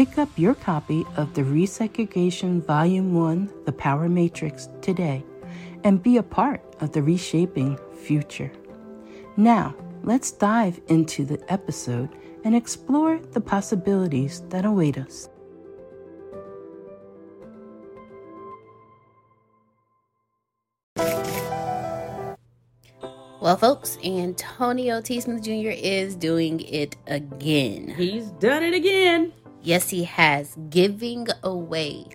Pick up your copy of the Resegregation Volume 1 The Power Matrix today and be a part of the reshaping future. Now, let's dive into the episode and explore the possibilities that await us. Well, folks, Antonio T. Smith Jr. is doing it again. He's done it again. Yes, he has, giving away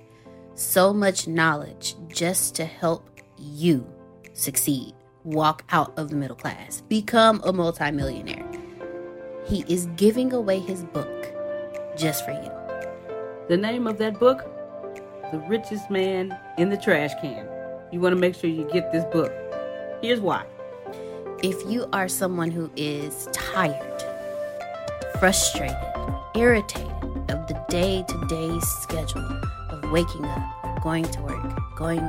so much knowledge just to help you succeed, walk out of the middle class, become a multimillionaire. He is giving away his book just for you. The name of that book? The Richest Man in the Trash Can. You want to make sure you get this book. Here's why. If you are someone who is tired, frustrated, irritated, of the day to day schedule of waking up, going to work, going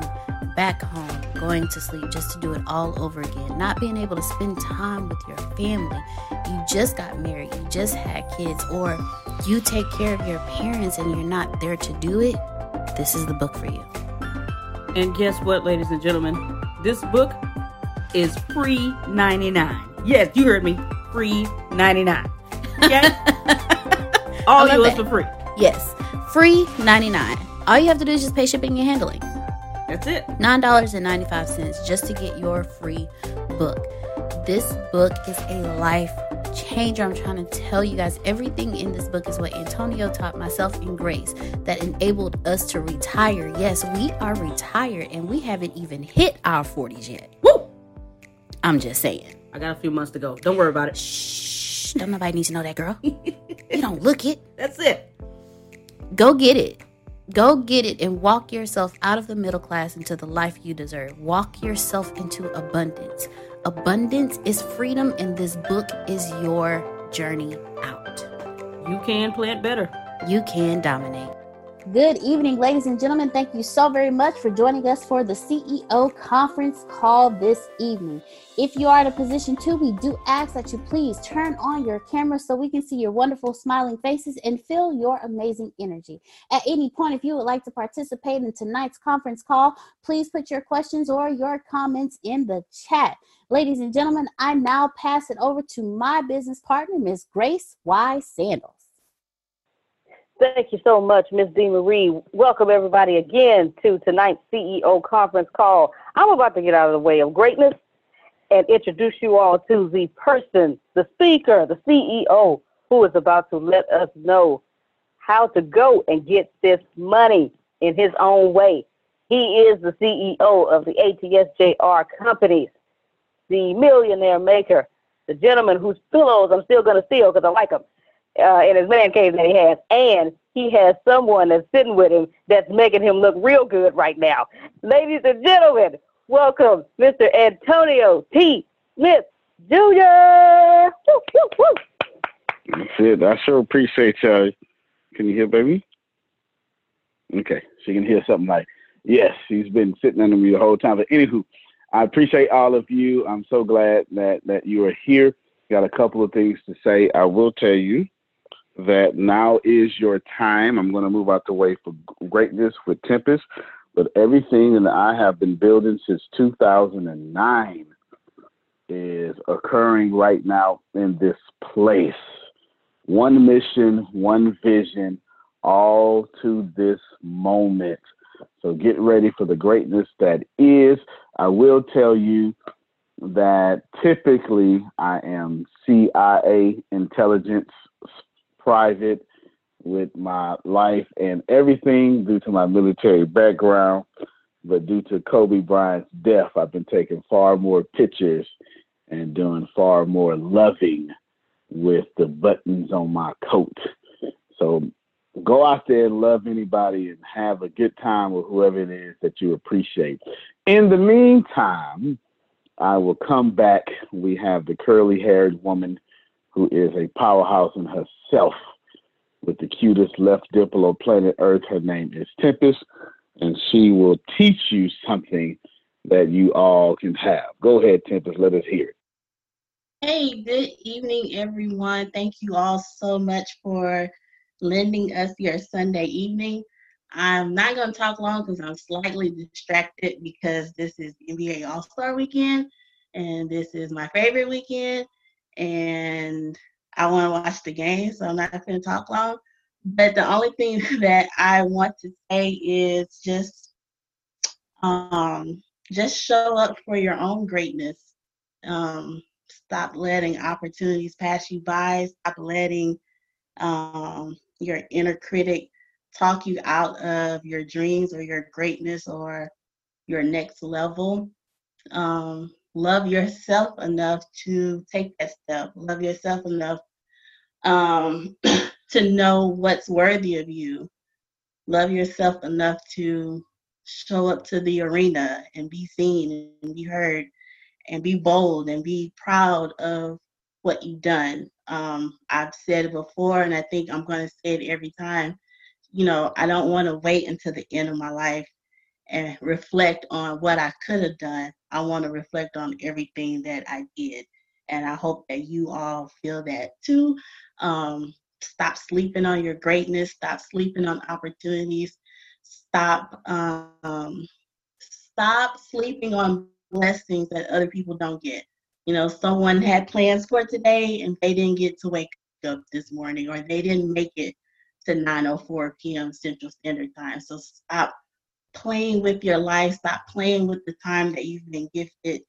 back home, going to sleep, just to do it all over again, not being able to spend time with your family. You just got married, you just had kids, or you take care of your parents and you're not there to do it. This is the book for you. And guess what, ladies and gentlemen? This book is free 99. Yes, you heard me. Free 99. Okay? All yours that. for free. Yes, free 99. All you have to do is just pay shipping and handling. That's it. $9.95 just to get your free book. This book is a life changer. I'm trying to tell you guys everything in this book is what Antonio taught myself and Grace that enabled us to retire. Yes, we are retired and we haven't even hit our 40s yet. Woo! I'm just saying. I got a few months to go. Don't worry about it. Shh. Don't nobody need to know that, girl. you don't look it. That's it. Go get it. Go get it and walk yourself out of the middle class into the life you deserve. Walk yourself into abundance. Abundance is freedom, and this book is your journey out. You can plant better. You can dominate. Good evening, ladies and gentlemen. Thank you so very much for joining us for the CEO conference call this evening. If you are in a position to, we do ask that you please turn on your camera so we can see your wonderful smiling faces and feel your amazing energy. At any point, if you would like to participate in tonight's conference call, please put your questions or your comments in the chat. Ladies and gentlemen, I now pass it over to my business partner, Ms. Grace Y. Sandals. Thank you so much, Ms. D. Marie. Welcome everybody again to tonight's CEO conference call. I'm about to get out of the way of greatness and introduce you all to the person, the speaker, the CEO, who is about to let us know how to go and get this money in his own way. He is the CEO of the ATSJR companies, the millionaire maker, the gentleman whose pillows I'm still going to steal because I like them uh, in his man cave that he has, and he has someone that's sitting with him that's making him look real good right now. Ladies and gentlemen, welcome Mr. Antonio T. Smith Jr. Woo, woo, woo. That's it. I sure appreciate you. Can you hear, baby? Okay, she can hear something like, yes, she's been sitting under me the whole time. But anywho, I appreciate all of you. I'm so glad that that you are here. Got a couple of things to say. I will tell you that now is your time. I'm going to move out the way for greatness with Tempest, but everything that I have been building since 2009 is occurring right now in this place. One mission, one vision, all to this moment. So get ready for the greatness that is. I will tell you that typically I am CIA intelligence private with my life and everything due to my military background. But due to Kobe Bryant's death, I've been taking far more pictures and doing far more loving with the buttons on my coat. So go out there and love anybody and have a good time with whoever it is that you appreciate. In the meantime, I will come back. We have the curly haired woman who is a powerhouse in herself with the cutest left dimple on planet Earth. Her name is Tempest, and she will teach you something that you all can have. Go ahead, Tempest. Let us hear it. Hey, good evening, everyone. Thank you all so much for lending us your Sunday evening. I'm not going to talk long because I'm slightly distracted because this is NBA All Star weekend and this is my favorite weekend and I want to watch the game, so I'm not going to talk long. But the only thing that I want to say is just, um, just show up for your own greatness. Um, stop letting opportunities pass you by. Stop letting um, your inner critic talk you out of your dreams or your greatness or your next level. Um, love yourself enough to take that step. Love yourself enough um, to know what's worthy of you. Love yourself enough to show up to the arena and be seen and be heard and be bold and be proud of what you've done. Um, I've said it before, and I think I'm going to say it every time. You know, I don't want to wait until the end of my life and reflect on what I could have done. I want to reflect on everything that I did. And I hope that you all feel that too. Um, stop sleeping on your greatness, stop sleeping on opportunities, stop um, stop sleeping on blessings that other people don't get. You know, someone had plans for today and they didn't get to wake up this morning or they didn't make it to 9:04 p.m. Central Standard Time. So stop playing with your life, stop playing with the time that you've been gifted,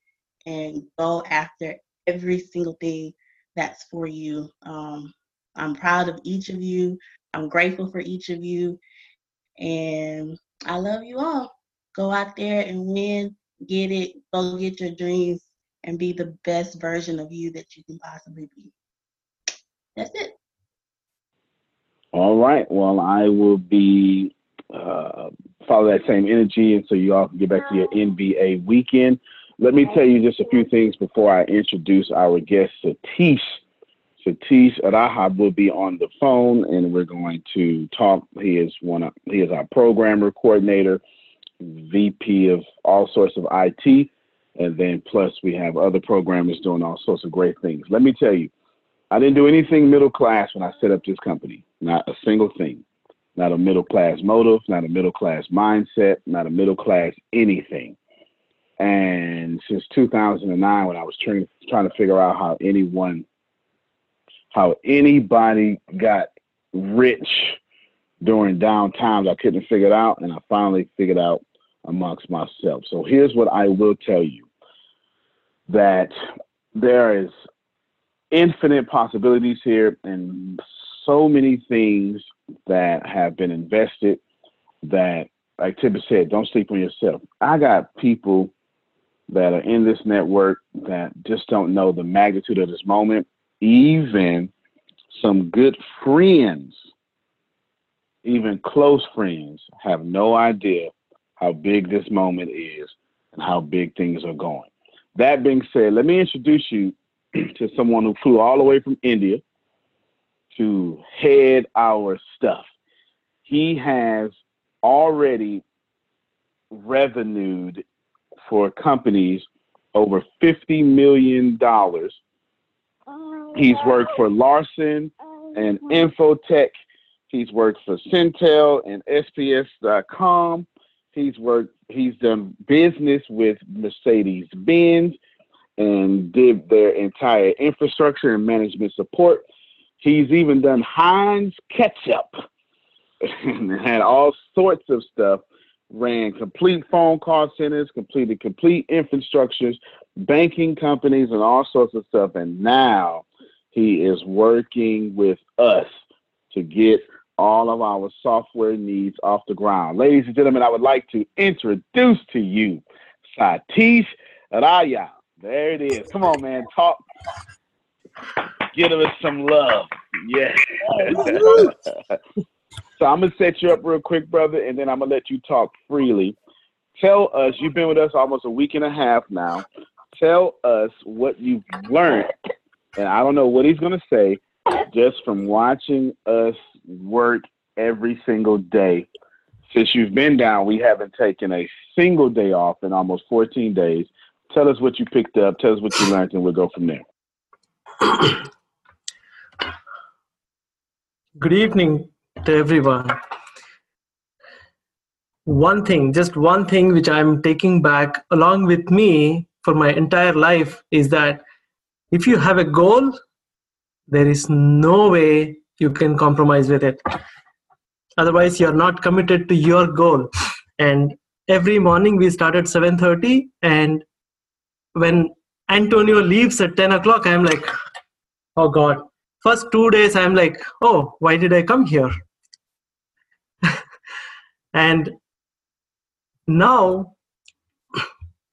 and go after every single thing that's for you. Um, I'm proud of each of you. I'm grateful for each of you. And I love you all. Go out there and win, get it, go get your dreams, and be the best version of you that you can possibly be. That's it. All right. Well, I will be uh, follow that same energy, and so you all can get back to your NBA weekend. Let me tell you just a few things before I introduce our guest, Satish. Satish Rahab will be on the phone, and we're going to talk. He is one of he is our programmer coordinator, VP of all sorts of IT, and then plus we have other programmers doing all sorts of great things. Let me tell you, I didn't do anything middle class when I set up this company. Not a single thing not a middle class motive, not a middle class mindset, not a middle class anything. And since 2009, when I was trying trying to figure out how anyone, how anybody got rich during downtimes I couldn't figure it out, and I finally figured out amongst myself. So here's what I will tell you that there is infinite possibilities here and so many things that have been invested that like Tempest said, don't sleep on yourself. I got people that are in this network that just don't know the magnitude of this moment. Even some good friends, even close friends, have no idea how big this moment is and how big things are going. That being said, let me introduce you to someone who flew all the way from India to head our stuff. He has already revenued for companies over $50 million. He's worked for Larson and Infotech. He's worked for Centel and SPS.com. He's worked, he's done business with Mercedes Benz and did their entire infrastructure and management support. He's even done Heinz ketchup and had all sorts of stuff. Ran complete phone call centers, completed complete infrastructures, banking companies, and all sorts of stuff. And now he is working with us to get all of our software needs off the ground. Ladies and gentlemen, I would like to introduce to you Satish Raya. There it is. Come on, man. Talk. Give us some love. Yes. so I'm gonna set you up real quick, brother, and then I'm gonna let you talk freely. Tell us, you've been with us almost a week and a half now. Tell us what you've learned. And I don't know what he's gonna say, just from watching us work every single day. Since you've been down, we haven't taken a single day off in almost 14 days. Tell us what you picked up, tell us what you learned, and we'll go from there. Good evening to everyone. One thing, just one thing which I'm taking back along with me for my entire life is that if you have a goal, there is no way you can compromise with it otherwise you're not committed to your goal and every morning we start at 7.30 and when antonio leaves at 10 o'clock i'm like oh god first two days i'm like oh why did i come here? And now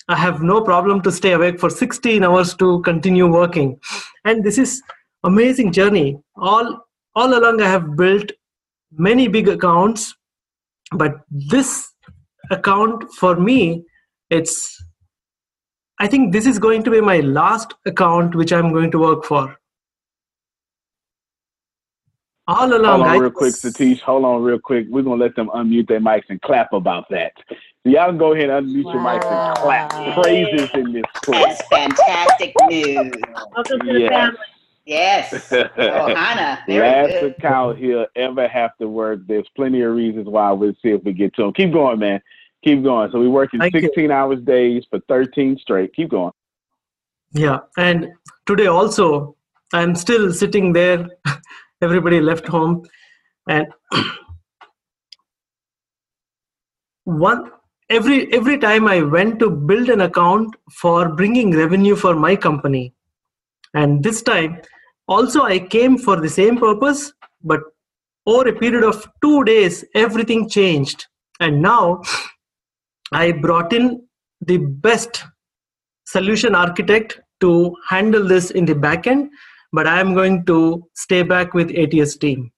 i have no problem to stay awake for 16 hours to continue working. And this is amazing journey. All all along i have built many big accounts but this account for me it's i think this is going to be my last account which i'm going to work for all along hold on I real quick satish hold on real quick we're gonna let them unmute their mics and clap about that so y'all can go ahead and unmute your mics and clap Wow. praises in this place That's fantastic news. Welcome to the Yes. family. Yes. Oh, Hannah, very Last good. account he'll ever have to work. There's plenty of reasons why. We'll see if we get to him. Keep going, man. Keep going. So we're working Thank you. 16 hours days for 13 straight. Keep going. Yeah, and today also I'm still sitting there. Everybody left home, and one every every time I went to build an account for bringing revenue for my company, and this time also I came for the same purpose, but over a period of two days everything changed, and now I brought in the best solution architect to handle this in the backend, but I am going to stay back with ATS team.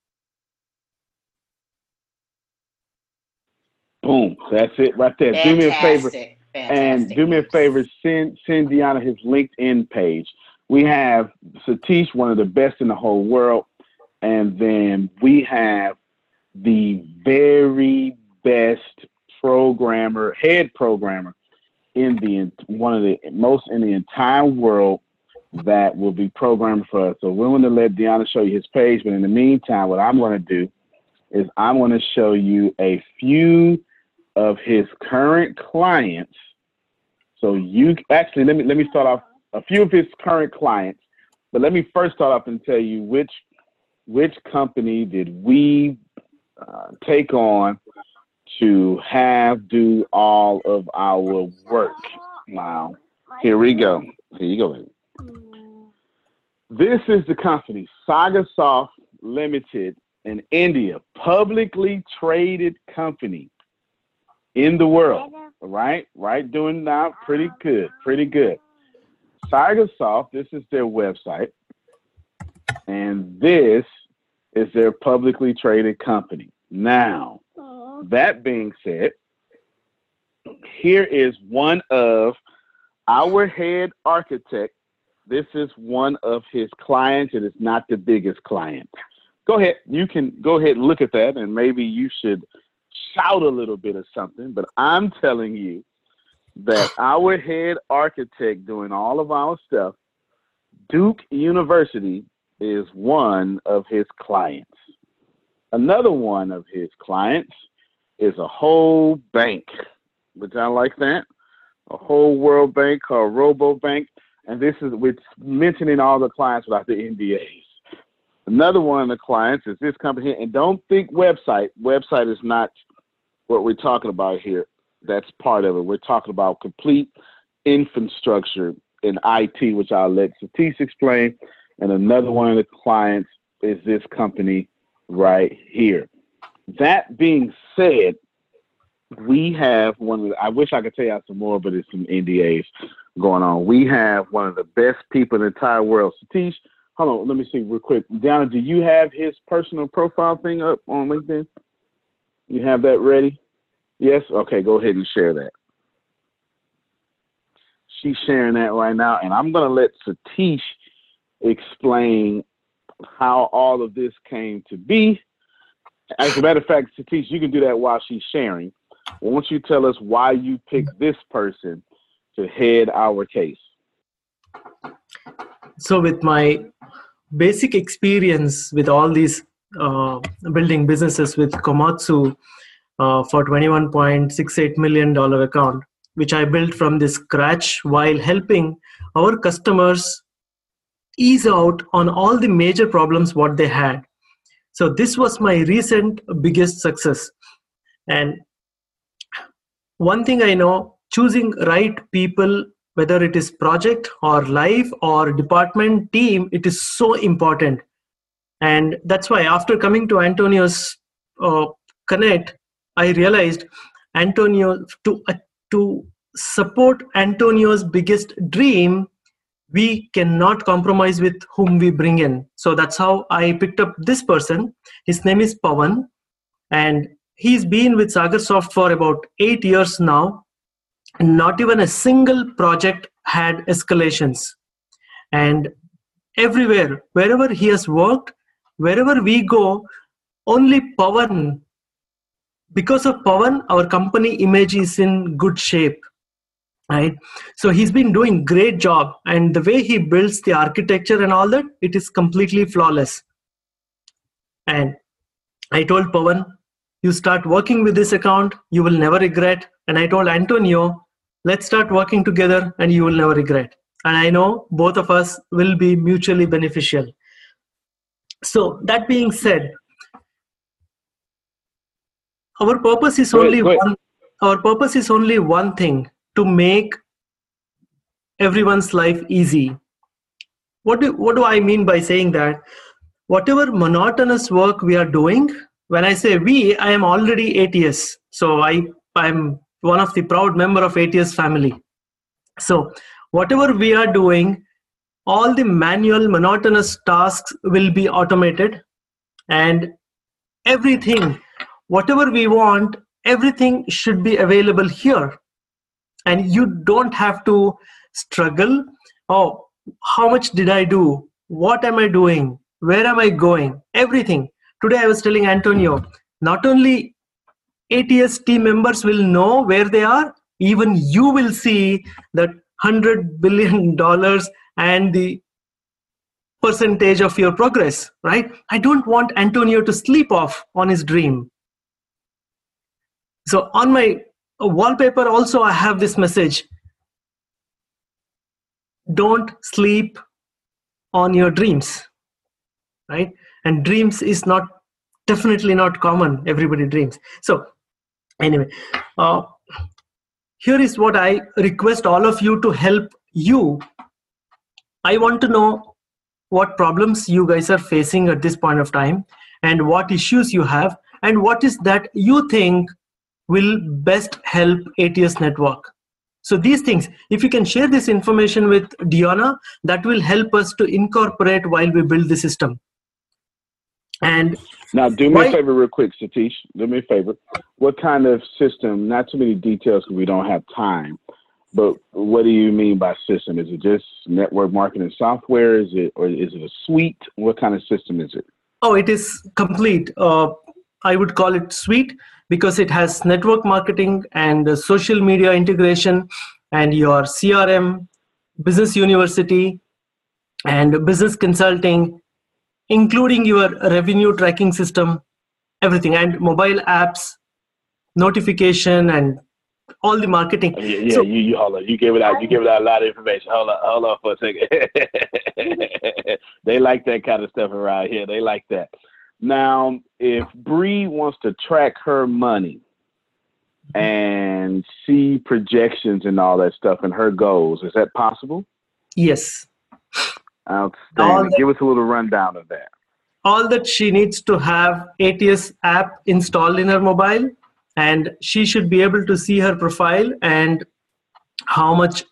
Boom. That's it right there. Do me a favor. Fantastic. And do me a favor, send send Deanna his LinkedIn page. We have Satish, one of the best in the whole world, and then we have the very best programmer, head programmer in the one of the most in the entire world that will be programmed for us. So we're going to let Deanna show you his page, but in the meantime, what I'm going to do is I'm going to show you a few of his current clients. So you actually let me let me start off a few of his current clients, but let me first start off and tell you which which company did we uh, take on to have do all of our work. Wow. Here we go. Here you go. Baby. This is the company, Sagarsoft Limited in India, publicly traded company in the world. Right? Right? Doing now pretty good. Pretty good. Sagarsoft, this is their website. And this is their publicly traded company. Now, that being said, here is one of our head architect. This is one of his clients. and It is not the biggest client. Go ahead. You can go ahead and look at that, and maybe you should shout a little bit of something. But I'm telling you that our head architect doing all of our stuff, Duke University, is one of his clients. Another one of his clients is a whole bank. Would I like that? A whole world bank called Rabobank. And this is with mentioning all the clients without the NDAs. Another one of the clients is this company here. And don't think website. Website is not what we're talking about here. That's part of it. We're talking about complete infrastructure in IT, which I'll let Satish explain. And another one of the clients is this company right here. That being said, we have one I wish I could tell you some more, but it's some NDAs going on. We have one of the best people in the entire world. Satish, hold on, let me see real quick. Down, do you have his personal profile thing up on LinkedIn? You have that ready? Yes? Okay, go ahead and share that. She's sharing that right now, and I'm going to let Satish explain how all of this came to be. As a matter of fact, Satish, you can do that while she's sharing. Won't you tell us why you picked this person to head our case? So, with my basic experience with all these uh, building businesses with Komatsu uh, for $21.68 million account, which I built from the scratch while helping our customers ease out on all the major problems what they had so this was my recent biggest success and one thing i know choosing right people whether it is project or life or department team it is so important and that's why after coming to antonio's uh, connect i realized antonio to uh, to support antonio's biggest dream we cannot compromise with whom we bring in. So that's how I picked up this person. His name is Pawan, and he's been with Sagarsoft for about eight years now. And not even a single project had escalations. And everywhere, wherever he has worked, wherever we go, only Pawan, because of Pawan, our company image is in good shape right? So he's been doing great job. And the way he builds the architecture and all that it is completely flawless. And i told pawan you start working with this account you will never regret. And i told antonio let's start working together and you will never regret and i know both of us will be mutually beneficial so that being said our purpose is only one our purpose is only one thing to make everyone's life easy. What do, what do I mean by saying that? Whatever monotonous work we are doing, when I say we, I am already ATS. So I, I'm one of the proud member of ATS family. So whatever we are doing, all the manual monotonous tasks will be automated and everything, whatever we want, everything should be available here. And you don't have to struggle. Oh how much did i do? What am i doing? Where am i going? Everything. Today i was telling antonio not only ats team members will know where they are. Even you will see that 100 billion dollars and the percentage of your progress right? I don't want antonio to sleep off on his dream. So on my uh, wallpaper also i have this message. Don't sleep on your dreams right? And dreams is not definitely not common. Everybody dreams. So anyway uh, here is what i request all of you to help you. I want to know what problems you guys are facing at this point of time and what issues you have and what is that you think will best help ats network. So these things if you can share this information with diana that will help us to incorporate while we build the system. And now, do me a favor, real quick, Satish. Do me a favor. What kind of system? Not too many details because we don't have time. But what do you mean by system? Is it just network marketing software? Is it or is it a suite? What kind of system is it? Oh, it is complete. Uh, I would call it suite because it has network marketing and social media integration and your CRM, business university, and business consulting, including your revenue tracking system, everything, and mobile apps, notification, and all the marketing. Yeah, yeah So- you, you hold on. You gave it out. You gave it out a lot of information. Hold on, hold on for a second. they like that kind of stuff around here. They like that. Now, if Bree wants to track her money and see projections and all that stuff and her goals, is that possible? Yes. Outstanding. that- Give us a little rundown of that. all that she needs to have ATS app installed in her mobile and she should be able to see her profile and how much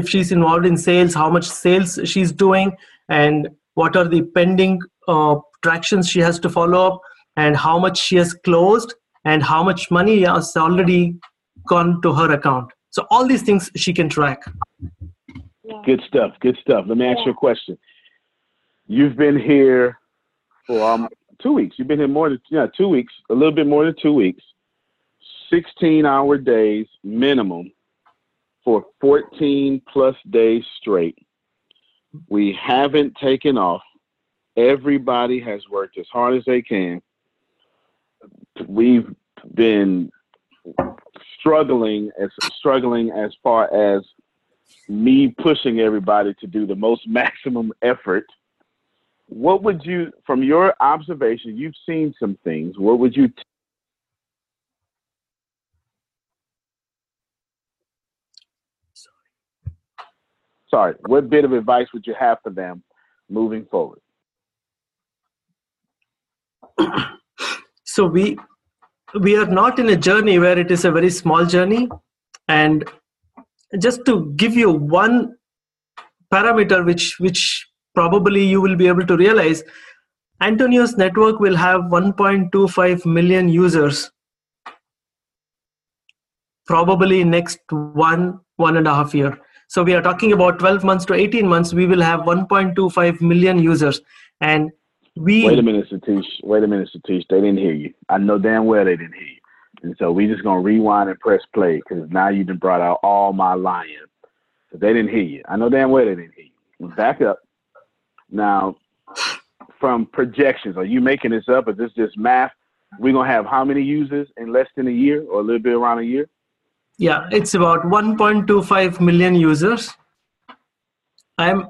if she's involved in sales how much sales she's doing and what are the pending uh, tractions she has to follow up and how much she has closed and how much money has already gone to her account so all these things she can track Good stuff. Good stuff. Let me ask you a question. You've been here for um, two weeks. You've been here more than yeah, two weeks, a little bit more than two weeks. Sixteen hour days minimum for fourteen plus days straight. We haven't taken off. Everybody has worked as hard as they can. We've been struggling as struggling as far as me pushing everybody to do the most maximum effort. What would you, from your observation, you've seen some things. What would you? T- Sorry, what bit of advice would you have for them moving forward? so we we are not in a journey where it is a very small journey and just to give you one parameter which which probably you will be able to realize antonio's network will have 1.25 million users probably next one one and a half year so we are talking about 12 months to 18 months we will have 1.25 million users and we Wait a minute, Satish. Wait a minute, Satish. They didn't hear you. I know damn well they didn't hear you. And so we just gonna rewind and press play because now you done brought out all my lying. So they didn't hear you. I know damn well they didn't hear you. Back up. Now, from projections, are you making this up? Or this just math? We're gonna have how many users in less than a year, or a little bit around a year? Yeah, it's about 1.25 million users. I'm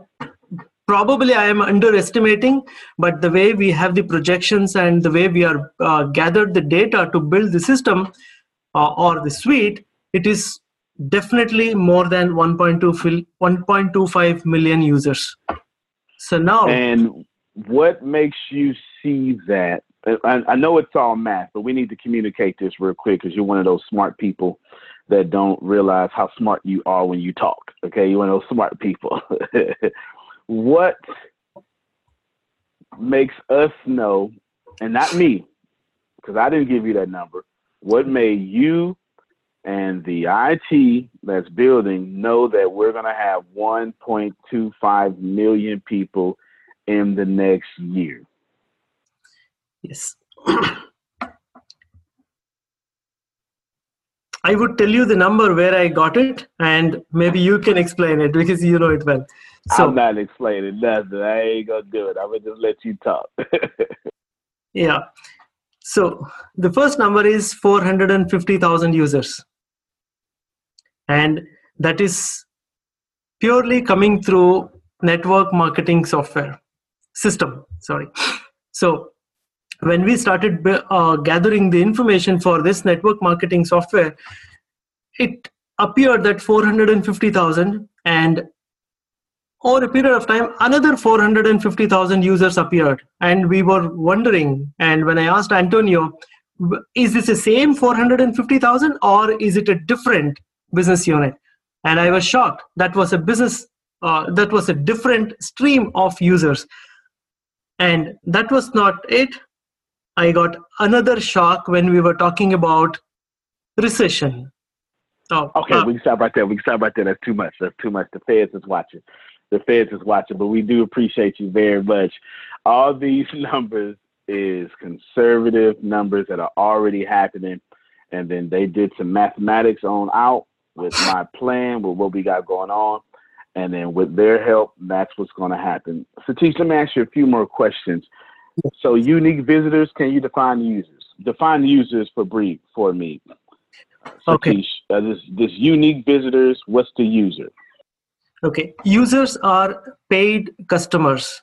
probably I am underestimating, but the way we have the projections and the way we are uh, gathered the data to build the system uh, or the suite, it is definitely more than 1.2 fil- 1.25 million users. So now, And what makes you see that? I, I know it's all math, but we need to communicate this real quick because you're one of those smart people that don't realize how smart you are when you talk. Okay, you're one of those smart people. what makes us know, and not me, because I didn't give you that number, what made you and the IT that's building know that we're going to have 1.25 million people in the next year? yes. I would tell you the number where I got it, and maybe you can explain it because you know it well. So I'm not explaining nothing. I ain't gonna do it. I'm gonna just let you talk. Yeah. So the first number is 450,000 users. And that is purely coming through network marketing software system. Sorry. So when we started uh, gathering the information for this network marketing software, it appeared that 450,000 and over a period of time another 450,000 users appeared and we were wondering and when I asked Antonio is this the same 450,000 or is it a different business unit and I was shocked that was a business uh, that was a different stream of users and that was not it I got another shock when we were talking about recession. Oh, okay, uh, we can stop right there. We can stop right there. That's too much. That's too much. The feds is watching. The feds is watching, but we do appreciate you very much. All these numbers is conservative numbers that are already happening, and then they did some mathematics on out with my plan, with what we got going on, and then with their help, that's what's going to happen. Satish, let me ask you a few more questions. So unique visitors, can you define the users? Define the users for brief for me. Okay. Uh, this this unique visitors, what's the user? Okay. Users are paid customers.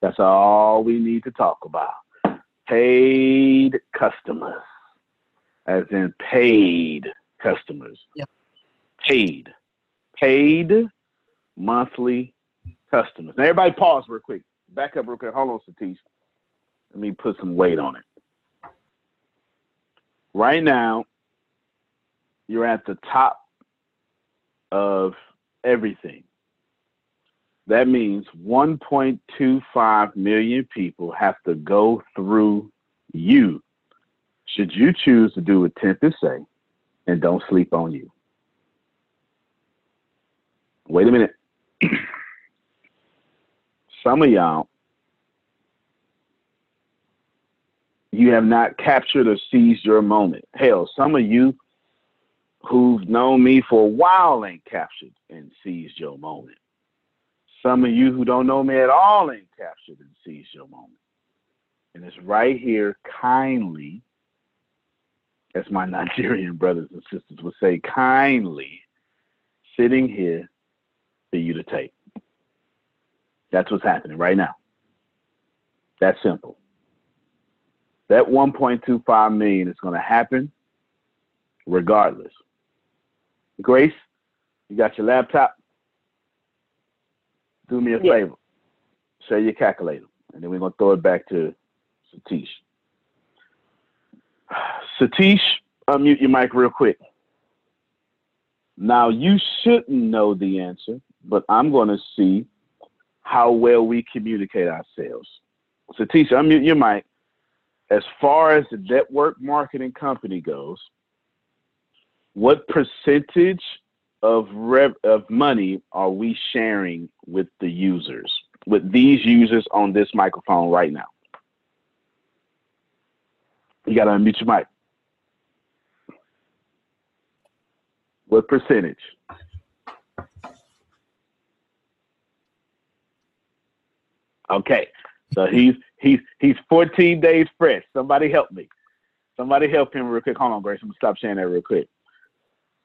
That's all we need to talk about. Paid customers. As in paid customers. Yeah. Paid. Paid monthly customers. Now everybody pause real quick. Back up real quick. Hold on, Satish. Let me put some weight on it. Right now, you're at the top of everything. That means 1.25 million people have to go through you should you choose to do what Tempest say and don't sleep on you. Wait a minute. Some of y'all you have not captured or seized your moment. Hell, some of you who've known me for a while ain't captured and seized your moment. Some of you who don't know me at all ain't captured and seized your moment. And it's right here, kindly, as my Nigerian brothers and sisters would say, kindly sitting here for you to take. That's what's happening right now. That's simple. That 1.25 million is going to happen regardless. Grace, you got your laptop? Do me a yeah. favor. Share your calculator, and then we're going to throw it back to Satish. Satish, unmute your mic real quick. Now, you shouldn't know the answer, but I'm going to see how well we communicate ourselves. Satish, unmute your mic as far as the network marketing company goes, what percentage of rev of money are we sharing with the users, with these users on this microphone right now? You got to unmute your mic. What percentage? Okay, so he's he's he's 14 days fresh. Somebody help me. Somebody help him real quick. Hold on, Grace. I'm gonna stop saying that real quick.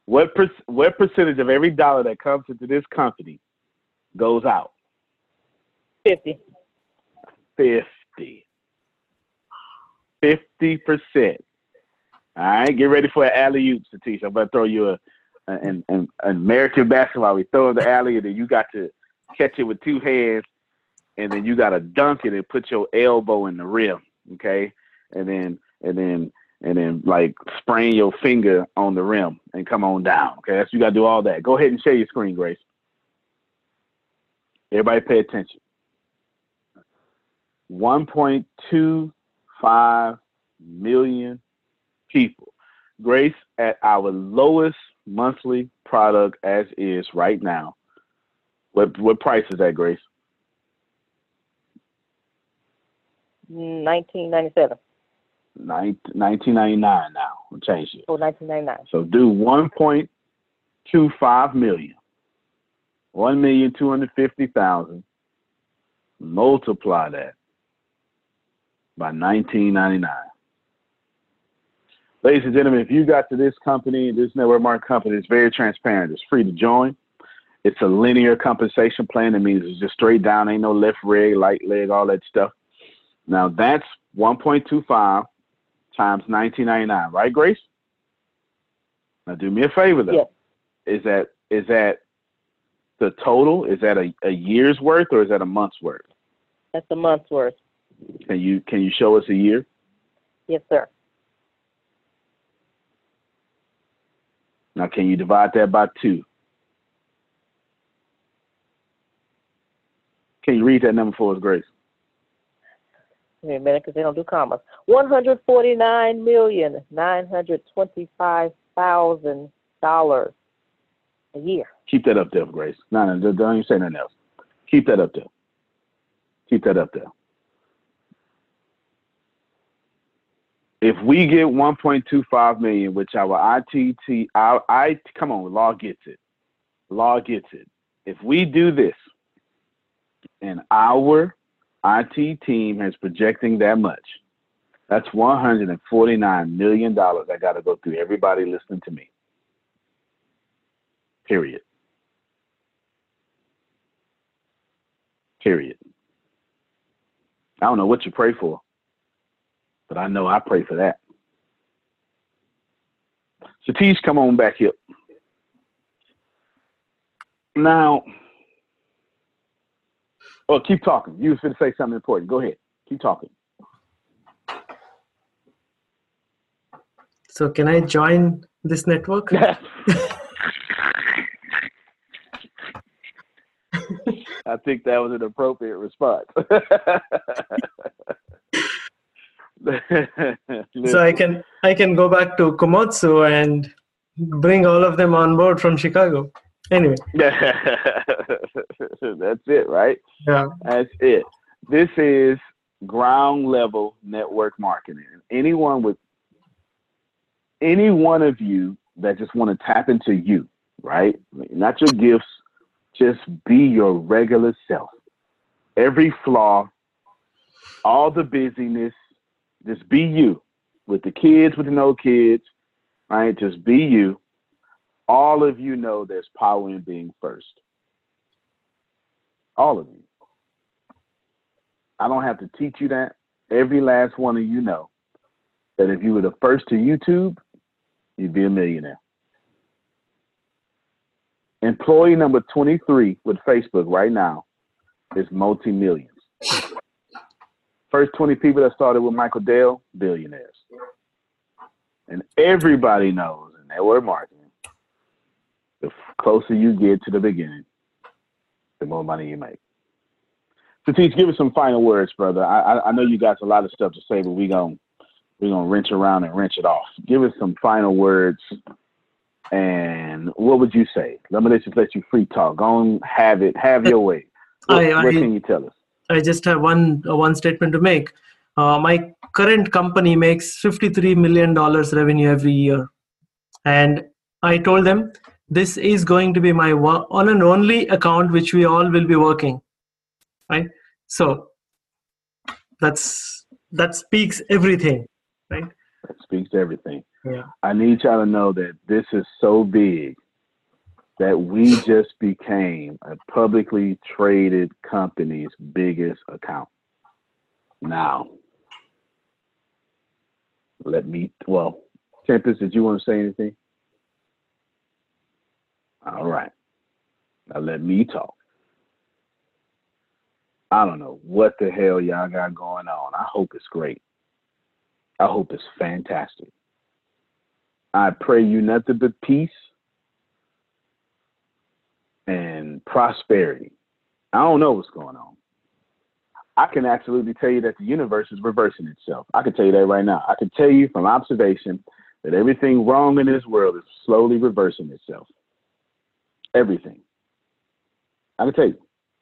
What per, what percentage of every dollar that comes into this company goes out? Fifty. Fifty. Fifty percent. All right, get ready for an alley oop, Satish. I'm gonna throw you a an, an, American basketball. We throw in the alley, and then you got to catch it with two hands and then you gotta dunk it and put your elbow in the rim, okay? And then and then and then like sprain your finger on the rim and come on down. Okay, that's you gotta do all that. Go ahead and share your screen, Grace. Everybody pay attention. 1.25 million people. Grace, at our lowest monthly product as is right now, what what price is that, Grace? 1997. 1999 now. We'll change it. Oh, 1999. So do 1.25 million. 1,250,000. Multiply that by 1999. Ladies and gentlemen, if you got to this company, this network marketing company, it's very transparent. It's free to join. It's a linear compensation plan. That means it's just straight down, ain't no left leg, right leg, all that stuff. Now that's 1.25 times 19.99, right, Grace? Now do me a favor though. Yes. Is that is that the total? Is that a, a year's worth or is that a month's worth? That's a month's worth. Can you can you show us a year? Yes, sir. Now can you divide that by two? Can you read that number for us, Grace? Give me a minute because they don't do commas. One hundred forty-nine million nine hundred twenty-five thousand dollars a year. Keep that up there, Grace. No, no, don't don't even say nothing else. Keep that up there. Keep that up there. If we get 1.25 million, which our ITT, our I come on, law gets it. Law gets it. If we do this, and our IT team is projecting that much, that's 149 million dollars. I got to go through everybody listening to me. Period. Period. I don't know what you pray for, but I know I pray for that. Satish, come on back here. Now, oh, keep talking. You was going to say something important. Go ahead. Keep talking. So can I join this network? I think that was an appropriate response. so I can I can go back to Komatsu and bring all of them on board from Chicago. Anyway. That's it, right? Yeah. That's it. This is ground level network marketing. Anyone with any one of you that just want to tap into you, right? Not your gifts, just be your regular self. Every flaw, all the busyness, just be you. With the kids, with the no kids, right? Just be you. All of you know there's power in being first. All of you. I don't have to teach you that. Every last one of you know that if you were the first to YouTube, you'd be a millionaire. Employee number 23 with Facebook right now is multi millions. First 20 people that started with Michael Dell, billionaires. And everybody knows and in network marketing, the closer you get to the beginning, the more money you make. Satish, give us some final words, brother. I, I, I know you got a lot of stuff to say, but we going we're gonna wrench around and wrench it off. Give us some final words and what would you say? Let me let just let you free talk. Go on, have it, have your way. What, I, I, what can you tell us? I just have one uh, one statement to make. Uh, my current company makes 53 million dollars revenue every year, and I told them this is going to be my one and only account which we all will be working. Right. So that's that speaks everything. Right. That speaks everything. Yeah. I need y'all to know that this is so big that we just became a publicly traded company's biggest account. Now, let me, well, Tempest, did you want to say anything? All right. Now let me talk. I don't know what the hell y'all got going on. I hope it's great. I hope it's fantastic. I pray you nothing but peace and prosperity. I don't know what's going on. I can absolutely tell you that the universe is reversing itself. I can tell you that right now. I can tell you from observation that everything wrong in this world is slowly reversing itself. Everything. I can tell you.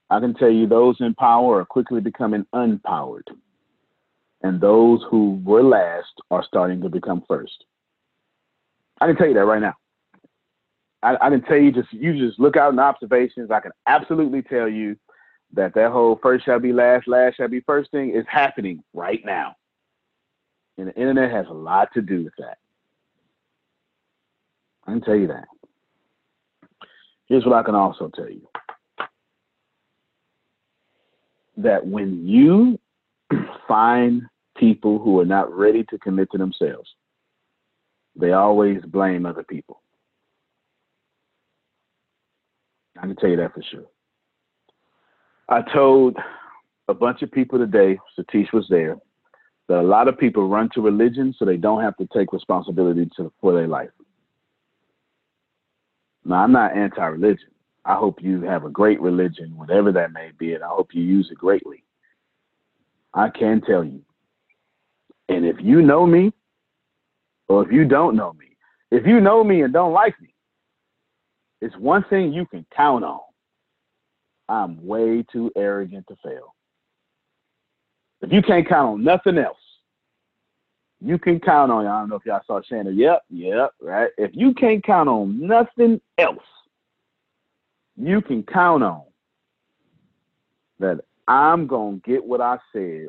I can tell you those in power are quickly becoming unpowered. And those who were last are starting to become first. I can tell you that right now. I, I can tell you just you just look out in observations. I can absolutely tell you that that whole first shall be last, last shall be first thing is happening right now. And the internet has a lot to do with that. I can tell you that. Here's what I can also tell you. That when you find people who are not ready to commit to themselves. They always blame other people. I can tell you that for sure. I told a bunch of people today, Satish was there, that a lot of people run to religion so they don't have to take responsibility to, for their life. Now, I'm not anti religion. I hope you have a great religion, whatever that may be, and I hope you use it greatly. I can tell you. And if you know me, or if you don't know me, if you know me and don't like me, it's one thing you can count on. I'm way too arrogant to fail. If you can't count on nothing else, you can count on. I don't know if y'all saw Shannon. Yep, yep, right. If you can't count on nothing else, you can count on that I'm gonna get what I said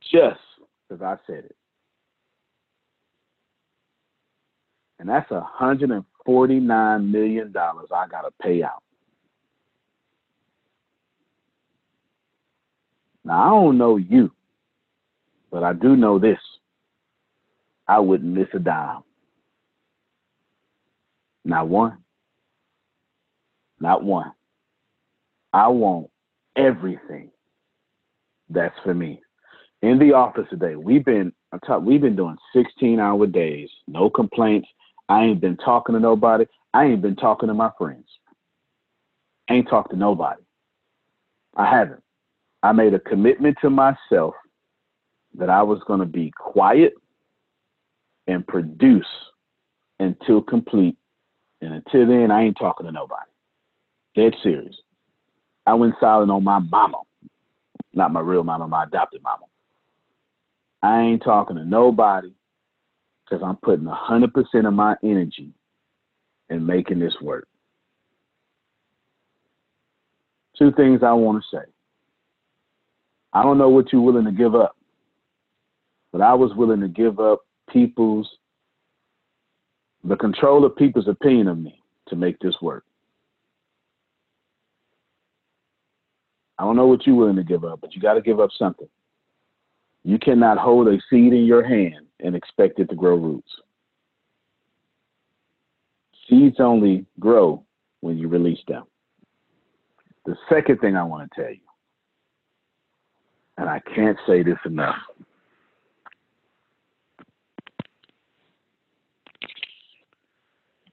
just because I said it. And that's a hundred and forty-nine million dollars I gotta pay out. Now I don't know you, but I do know this. I wouldn't miss a dime. Not one. Not one. I want everything that's for me. In the office today, we've been I'm talk, we've been doing 16 hour days, no complaints. I ain't been talking to nobody. I ain't been talking to my friends. ain't talked to nobody. I haven't. I made a commitment to myself that I was going to be quiet and produce until complete. And until then, I ain't talking to nobody. Dead serious. I went silent on my mama, not my real mama, my adopted mama. I ain't talking to nobody because I'm putting 100% of my energy in making this work. Two things I want to say. I don't know what you're willing to give up, but I was willing to give up people's the control of people's opinion of me to make this work. I don't know what you're willing to give up, but you got to give up something. You cannot hold a seed in your hand and expect it to grow roots. Seeds only grow when you release them. The second thing I want to tell you, and I can't say this enough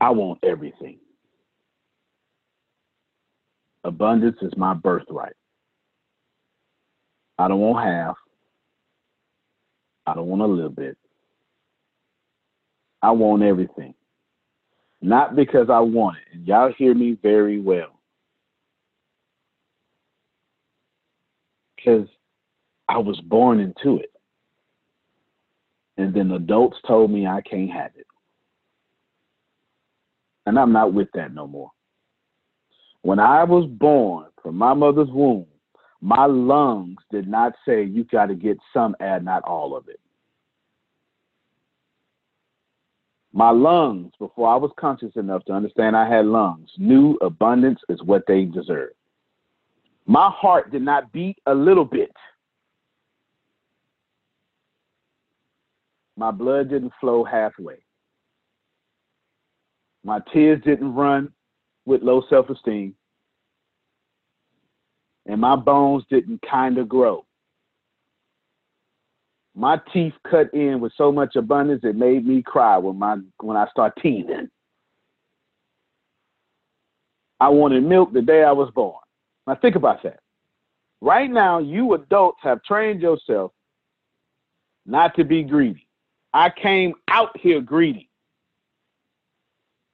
I want everything. Abundance is my birthright. I don't want half. I don't want a little bit. I want everything. Not because I want it. And y'all hear me very well. Because I was born into it. And then adults told me I can't have it. And I'm not with that no more. When I was born from my mother's womb, my lungs did not say you got to get some air, not all of it. My lungs, before I was conscious enough to understand I had lungs, knew abundance is what they deserve. My heart did not beat a little bit. My blood didn't flow halfway. My tears didn't run with low self esteem. And my bones didn't kind of grow. My teeth cut in with so much abundance it made me cry when my when I start teething. I wanted milk the day I was born. Now think about that. Right now, you adults have trained yourself not to be greedy. I came out here greedy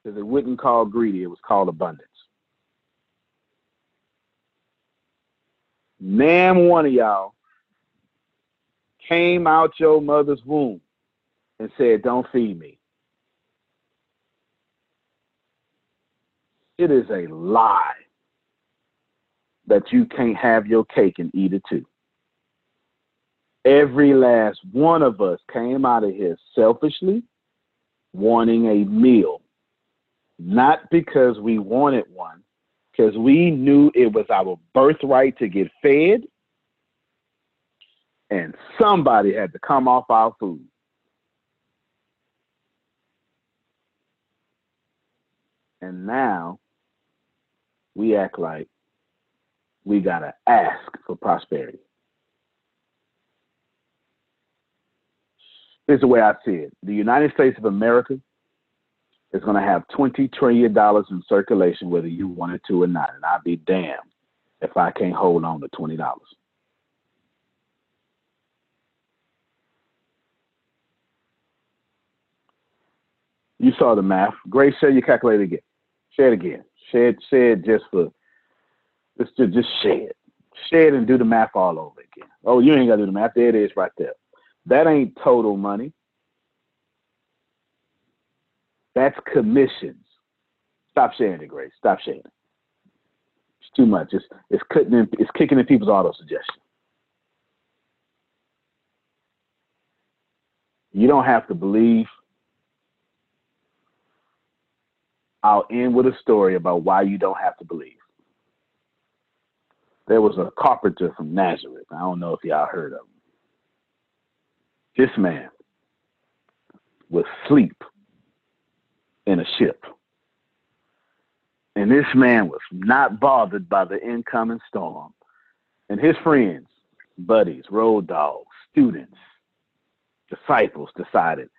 because it wouldn't call greedy, it was called abundance. Man, one of y'all came out your mother's womb and said, Don't feed me. It is a lie that you can't have your cake and eat it too. Every last one of us came out of here selfishly wanting a meal not because we wanted one, because we knew it was our birthright to get fed, and somebody had to come off our food. And now we act like we got to ask for prosperity. This is the way I see it the United States of America is going to have $20 trillion in circulation, whether you want it to or not. And I'd be damned if I can't hold on to $20. You saw the math. Grace, share your calculator again. Share it again. Share it, share it just for, just, just, share it. Share it and do the math all over again. Oh, you ain't got to do the math. There it is right there. That ain't total money. That's commissions. Stop sharing it, Grace. Stop sharing it. It's too much. It's it's cutting in, it's kicking in people's auto suggestion. You don't have to believe I'll end with a story about why you don't have to believe. There was a carpenter from Nazareth. I don't know if y'all heard of him. This man was sleep in a ship. And this man was not bothered by the incoming storm. And his friends, buddies, road dogs, students, disciples decided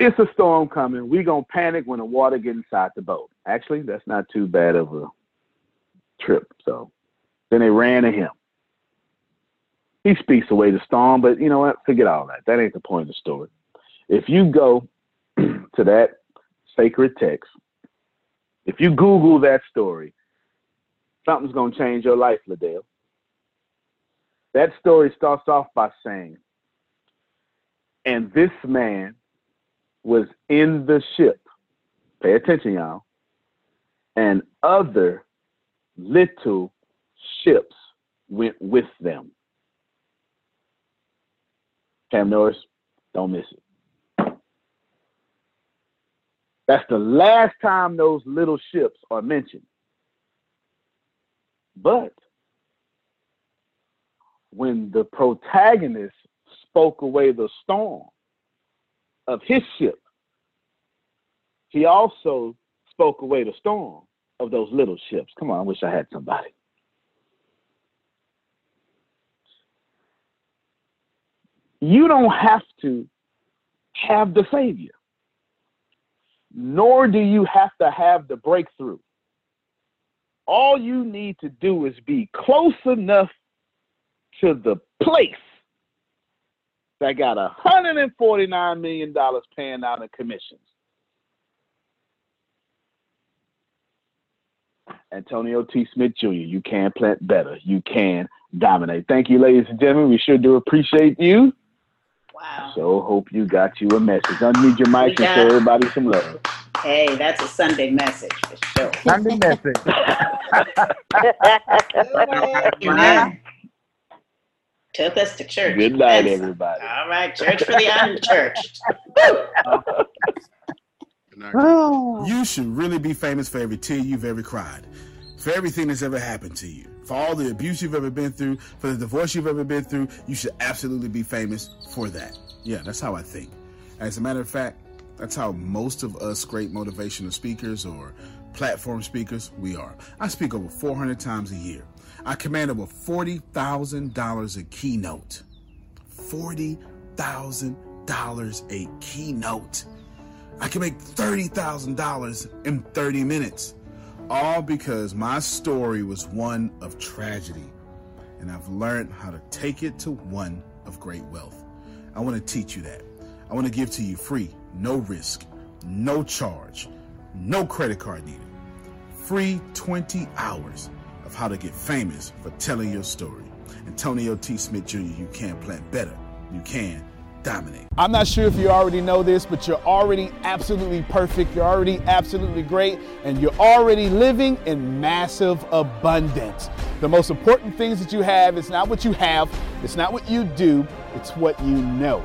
it's a storm coming. We're going to panic when the water gets inside the boat. Actually, that's not too bad of a trip. So then they ran to him. He speaks away the storm, but you know what? Forget all that. That ain't the point of the story. If you go to that sacred text, if you Google that story, something's going to change your life, Liddell. That story starts off by saying, and this man was in the ship. Pay attention, y'all. And other little ships went with them. Cam Norris, don't miss it. That's the last time those little ships are mentioned. But when the protagonist spoke away the storm, of his ship, he also spoke away the storm of those little ships. Come on, I wish I had somebody. You don't have to have the Savior, nor do you have to have the breakthrough. All you need to do is be close enough to the place that got $149 million paying out in commissions. Antonio T. Smith Jr., you can plant better. You can dominate. Thank you, ladies and gentlemen. We sure do appreciate you. Wow. So hope you got you a message. Unmute your mic and show everybody some love. Hey, that's a Sunday message for sure. Sunday message. Amen. Took us to church. Good night, That's- everybody. All right, church for the unchurched. You should really be famous for every tear you've ever cried, for everything that's ever happened to you, for all the abuse you've ever been through, for the divorce you've ever been through. You should absolutely be famous for that. Yeah, that's how I think. As a matter of fact, that's how most of us great motivational speakers or platform speakers we are. I speak over 400 times a year. I command over $40,000 a keynote. $40,000 a keynote. I can make $30,000 in 30 minutes. All because my story was one of tragedy. And I've learned how to take it to one of great wealth. I want to teach you that. I want to give to you free, no risk, no charge, no credit card needed. Free 20 hours of how to get famous for telling your story. Antonio T. Smith Jr., you can plant better. You can dominate. I'm not sure if you already know this, but you're already absolutely perfect. You're already absolutely great, and you're already living in massive abundance. The most important things that you have is not what you have, it's not what you do, it's what you know.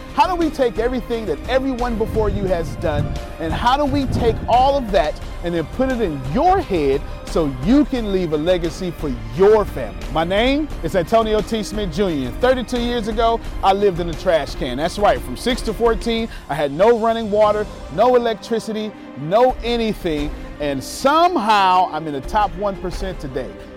How do we take everything that everyone before you has done and how do we take all of that and then put it in your head so you can leave a legacy for your family? My name is Antonio T. Smith Jr. 32 years ago, I lived in a trash can. That's right, from 6 to 14, I had no running water, no electricity, no anything, and somehow I'm in the top 1% today.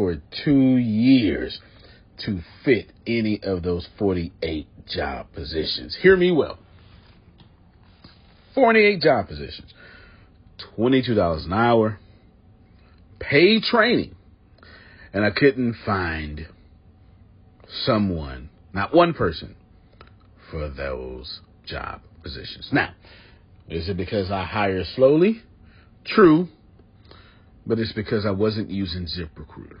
for two years to fit any of those 48 job positions. Hear me well. 48 job positions, $22 an hour, paid training, and I couldn't find someone, not one person, for those job positions. Now, is it because I hire slowly? True, but it's because I wasn't using ZipRecruiter,